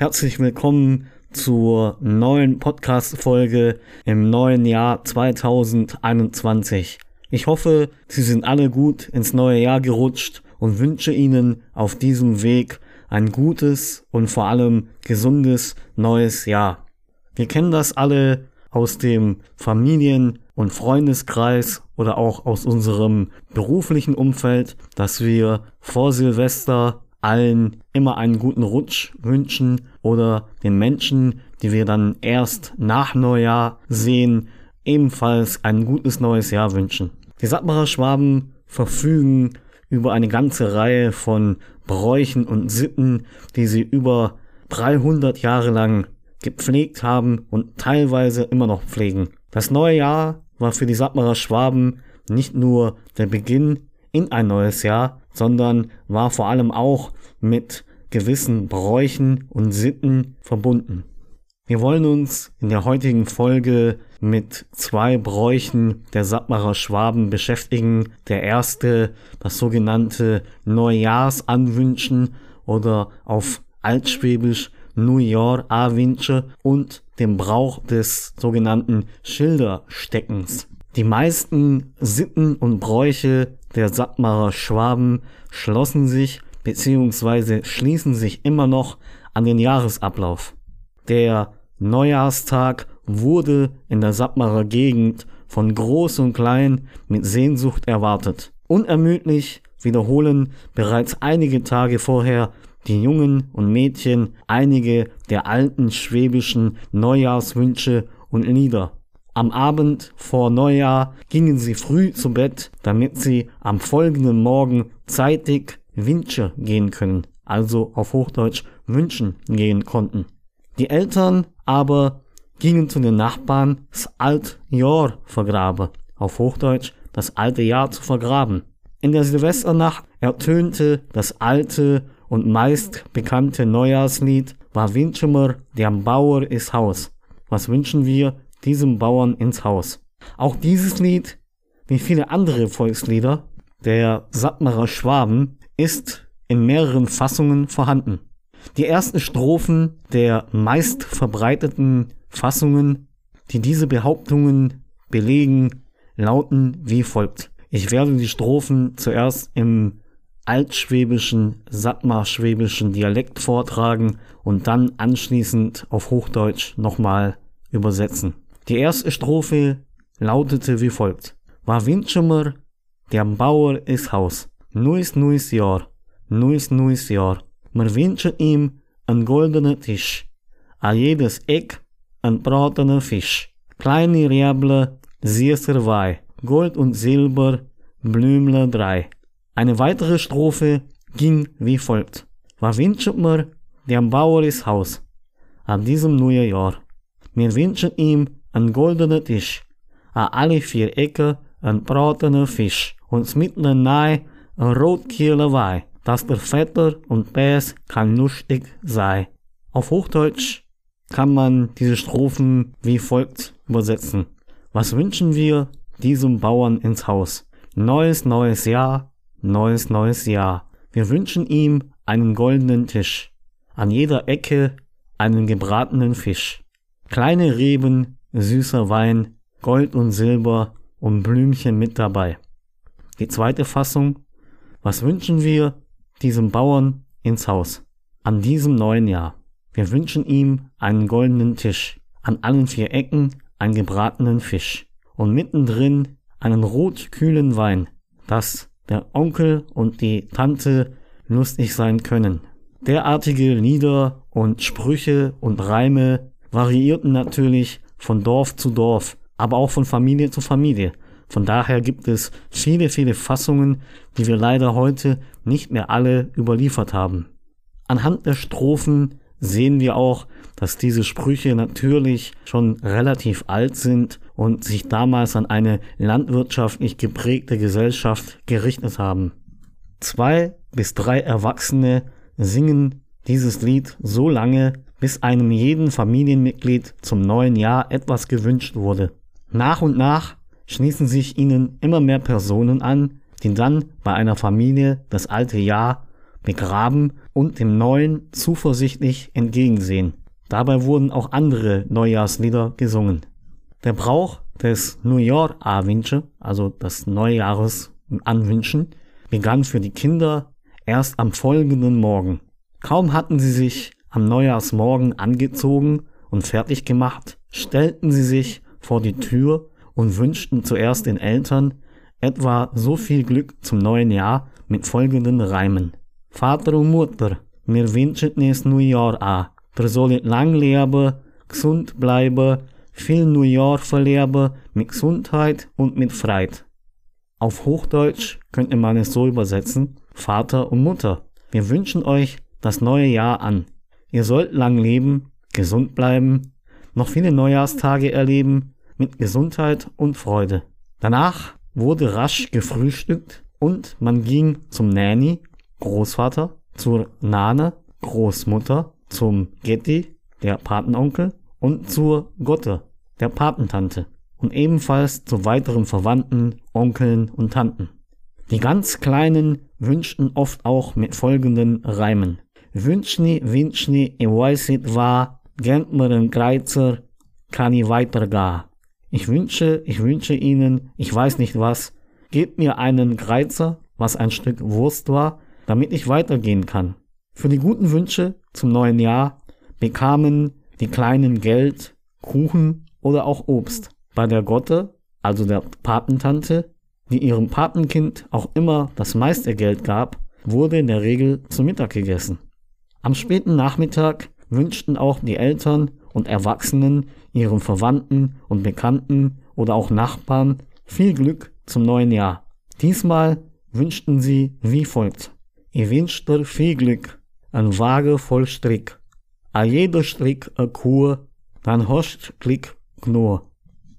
Herzlich willkommen zur neuen Podcast-Folge im neuen Jahr 2021. Ich hoffe, Sie sind alle gut ins neue Jahr gerutscht und wünsche Ihnen auf diesem Weg ein gutes und vor allem gesundes neues Jahr. Wir kennen das alle aus dem Familien- und Freundeskreis oder auch aus unserem beruflichen Umfeld, dass wir vor Silvester allen immer einen guten Rutsch wünschen oder den Menschen, die wir dann erst nach Neujahr sehen, ebenfalls ein gutes neues Jahr wünschen. Die Sattmacher Schwaben verfügen über eine ganze Reihe von Bräuchen und Sitten, die sie über 300 Jahre lang gepflegt haben und teilweise immer noch pflegen. Das neue Jahr war für die Sattmacher Schwaben nicht nur der Beginn in ein neues Jahr, sondern war vor allem auch mit gewissen Bräuchen und Sitten verbunden. Wir wollen uns in der heutigen Folge mit zwei Bräuchen der Sattmacher Schwaben beschäftigen. Der erste, das sogenannte Neujahrsanwünschen oder auf Altschwäbisch Neujahr Awünsche und dem Brauch des sogenannten Schildersteckens. Die meisten Sitten und Bräuche der Sattmarer Schwaben schlossen sich bzw. schließen sich immer noch an den Jahresablauf. Der Neujahrstag wurde in der Sattmarer Gegend von Groß und Klein mit Sehnsucht erwartet. Unermüdlich wiederholen bereits einige Tage vorher die Jungen und Mädchen einige der alten schwäbischen Neujahrswünsche und Lieder. Am Abend vor Neujahr gingen sie früh zu Bett, damit sie am folgenden Morgen zeitig Wünsche gehen können, also auf Hochdeutsch wünschen gehen konnten. Die Eltern aber gingen zu den Nachbarn das Altjahr vergraben, auf Hochdeutsch das alte Jahr zu vergraben. In der Silvesternacht ertönte das alte und meist bekannte Neujahrslied war Wünschemer, der Bauer ist Haus. Was wünschen wir diesem Bauern ins Haus. Auch dieses Lied, wie viele andere Volkslieder der Sattmarer Schwaben, ist in mehreren Fassungen vorhanden. Die ersten Strophen der meist verbreiteten Fassungen, die diese Behauptungen belegen, lauten wie folgt. Ich werde die Strophen zuerst im altschwäbischen, sattmarschwäbischen Dialekt vortragen und dann anschließend auf Hochdeutsch nochmal übersetzen. Die erste Strophe lautete wie folgt. War Windschimmer, der Bauer ist Haus. Neues, neues Jahr, neues, neues Jahr. Wir wünschen ihm einen goldenen Tisch. A jedes Eck ein bratener Fisch. Kleine Räble, süßer Weih. Gold und Silber, Blümle drei. Eine weitere Strophe ging wie folgt. Was wünscht mir, der Bauer ist Haus. An diesem neuen Jahr. Wir wünschen ihm ein goldener Tisch, a alle vier Ecken ein bratener Fisch und mitten nahe ein Rotkieler Weih, dass der Vetter und Bäs kann lustig sei. Auf Hochdeutsch kann man diese Strophen wie folgt übersetzen. Was wünschen wir diesem Bauern ins Haus? Neues, neues Jahr, neues, neues Jahr. Wir wünschen ihm einen goldenen Tisch, an jeder Ecke einen gebratenen Fisch, kleine Reben süßer Wein, Gold und Silber und Blümchen mit dabei. Die zweite Fassung. Was wünschen wir diesem Bauern ins Haus an diesem neuen Jahr? Wir wünschen ihm einen goldenen Tisch, an allen vier Ecken einen gebratenen Fisch und mittendrin einen rotkühlen Wein, dass der Onkel und die Tante lustig sein können. Derartige Lieder und Sprüche und Reime variierten natürlich von Dorf zu Dorf, aber auch von Familie zu Familie. Von daher gibt es viele, viele Fassungen, die wir leider heute nicht mehr alle überliefert haben. Anhand der Strophen sehen wir auch, dass diese Sprüche natürlich schon relativ alt sind und sich damals an eine landwirtschaftlich geprägte Gesellschaft gerichtet haben. Zwei bis drei Erwachsene singen dieses Lied so lange, bis einem jeden Familienmitglied zum neuen Jahr etwas gewünscht wurde. Nach und nach schließen sich ihnen immer mehr Personen an, die dann bei einer Familie das alte Jahr begraben und dem Neuen zuversichtlich entgegensehen. Dabei wurden auch andere Neujahrslieder gesungen. Der Brauch des New York Avinche, also das Neujahres Anwünschen, begann für die Kinder erst am folgenden Morgen. Kaum hatten sie sich am Neujahrsmorgen angezogen und fertig gemacht, stellten sie sich vor die Tür und wünschten zuerst den Eltern etwa so viel Glück zum neuen Jahr mit folgenden Reimen. Vater und Mutter, mir wünschen nes New Jahr a. Der sollet lang leben, gesund bleiben, viel New Jahr verleben, mit Gesundheit und mit Freit. Auf Hochdeutsch könnte man es so übersetzen, Vater und Mutter, wir wünschen euch das neue Jahr an. Ihr sollt lang leben, gesund bleiben, noch viele Neujahrstage erleben, mit Gesundheit und Freude. Danach wurde rasch gefrühstückt und man ging zum Nanny, Großvater, zur Nane, Großmutter, zum Getty, der Patenonkel, und zur Gotte, der Patentante, und ebenfalls zu weiteren Verwandten, Onkeln und Tanten. Die ganz Kleinen wünschten oft auch mit folgenden Reimen. Wünschni, wünschni, ich weiß nicht war, gern mir einen Kreuzer, kann ich weitergehen. Ich wünsche, ich wünsche Ihnen, ich weiß nicht was, gebt mir einen Kreuzer, was ein Stück Wurst war, damit ich weitergehen kann. Für die guten Wünsche zum neuen Jahr bekamen die Kleinen Geld, Kuchen oder auch Obst. Bei der Gotte, also der Patentante, die ihrem Patenkind auch immer das meiste Geld gab, wurde in der Regel zu Mittag gegessen. Am späten Nachmittag wünschten auch die Eltern und Erwachsenen ihren Verwandten und Bekannten oder auch Nachbarn viel Glück zum neuen Jahr. Diesmal wünschten sie wie folgt. Ich wünsch dir viel Glück, ein Waage voll Strick, a jeder Strick a Kur, dann hast Glück nur.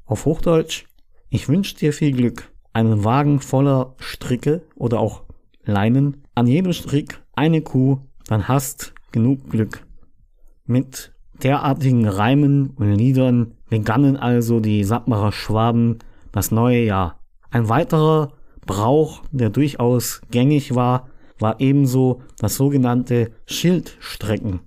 Auf Hochdeutsch, ich wünsch dir viel Glück, einen Wagen voller Stricke oder auch Leinen, an jedem Strick eine Kuh, dann hast genug Glück. Mit derartigen Reimen und Liedern begannen also die Sattmarer Schwaben das neue Jahr. Ein weiterer Brauch, der durchaus gängig war, war ebenso das sogenannte Schildstrecken.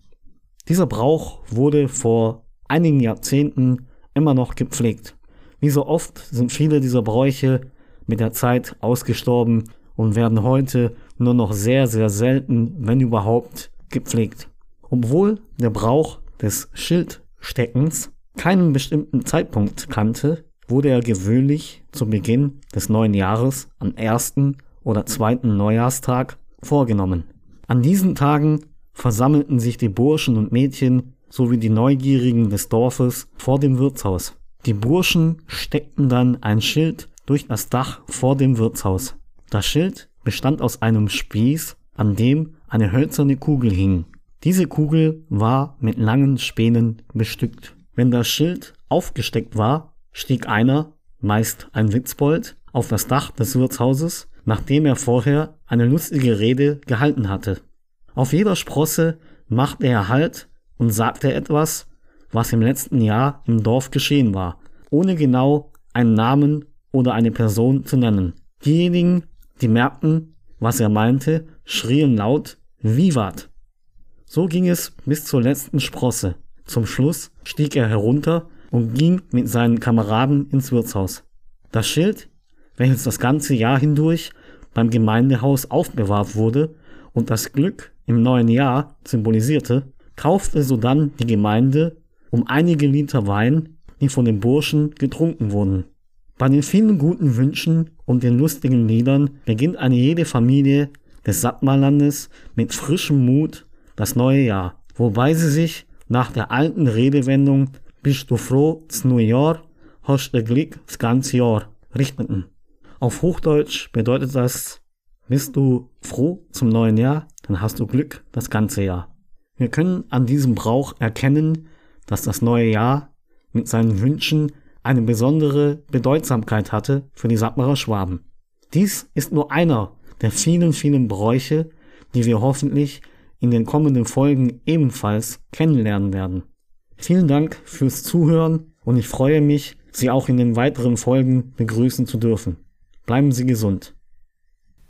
Dieser Brauch wurde vor einigen Jahrzehnten immer noch gepflegt. Wie so oft sind viele dieser Bräuche mit der Zeit ausgestorben und werden heute nur noch sehr, sehr selten, wenn überhaupt, gepflegt. Obwohl der Brauch des Schildsteckens keinen bestimmten Zeitpunkt kannte, wurde er gewöhnlich zu Beginn des neuen Jahres am ersten oder zweiten Neujahrstag vorgenommen. An diesen Tagen versammelten sich die Burschen und Mädchen sowie die Neugierigen des Dorfes vor dem Wirtshaus. Die Burschen steckten dann ein Schild durch das Dach vor dem Wirtshaus. Das Schild bestand aus einem Spieß, an dem eine hölzerne Kugel hing. Diese Kugel war mit langen Spänen bestückt. Wenn das Schild aufgesteckt war, stieg einer, meist ein Witzbold, auf das Dach des Wirtshauses, nachdem er vorher eine lustige Rede gehalten hatte. Auf jeder Sprosse machte er Halt und sagte etwas, was im letzten Jahr im Dorf geschehen war, ohne genau einen Namen oder eine Person zu nennen. Diejenigen, die merkten, was er meinte, schrien laut Vivat. So ging es bis zur letzten Sprosse. Zum Schluss stieg er herunter und ging mit seinen Kameraden ins Wirtshaus. Das Schild, welches das ganze Jahr hindurch beim Gemeindehaus aufbewahrt wurde und das Glück im neuen Jahr symbolisierte, kaufte sodann die Gemeinde um einige Liter Wein, die von den Burschen getrunken wurden. Bei den vielen guten Wünschen und den lustigen Liedern beginnt eine jede Familie des Sattmarlandes mit frischem Mut das neue Jahr, wobei sie sich nach der alten Redewendung Bist du froh, neue Jahr, hast du Glück, das ganze Jahr richteten. Auf Hochdeutsch bedeutet das, bist du froh zum neuen Jahr, dann hast du Glück das ganze Jahr. Wir können an diesem Brauch erkennen, dass das neue Jahr mit seinen Wünschen eine besondere Bedeutsamkeit hatte für die Sattmarer Schwaben. Dies ist nur einer der vielen, vielen Bräuche, die wir hoffentlich in den kommenden Folgen ebenfalls kennenlernen werden. Vielen Dank fürs Zuhören und ich freue mich, Sie auch in den weiteren Folgen begrüßen zu dürfen. Bleiben Sie gesund.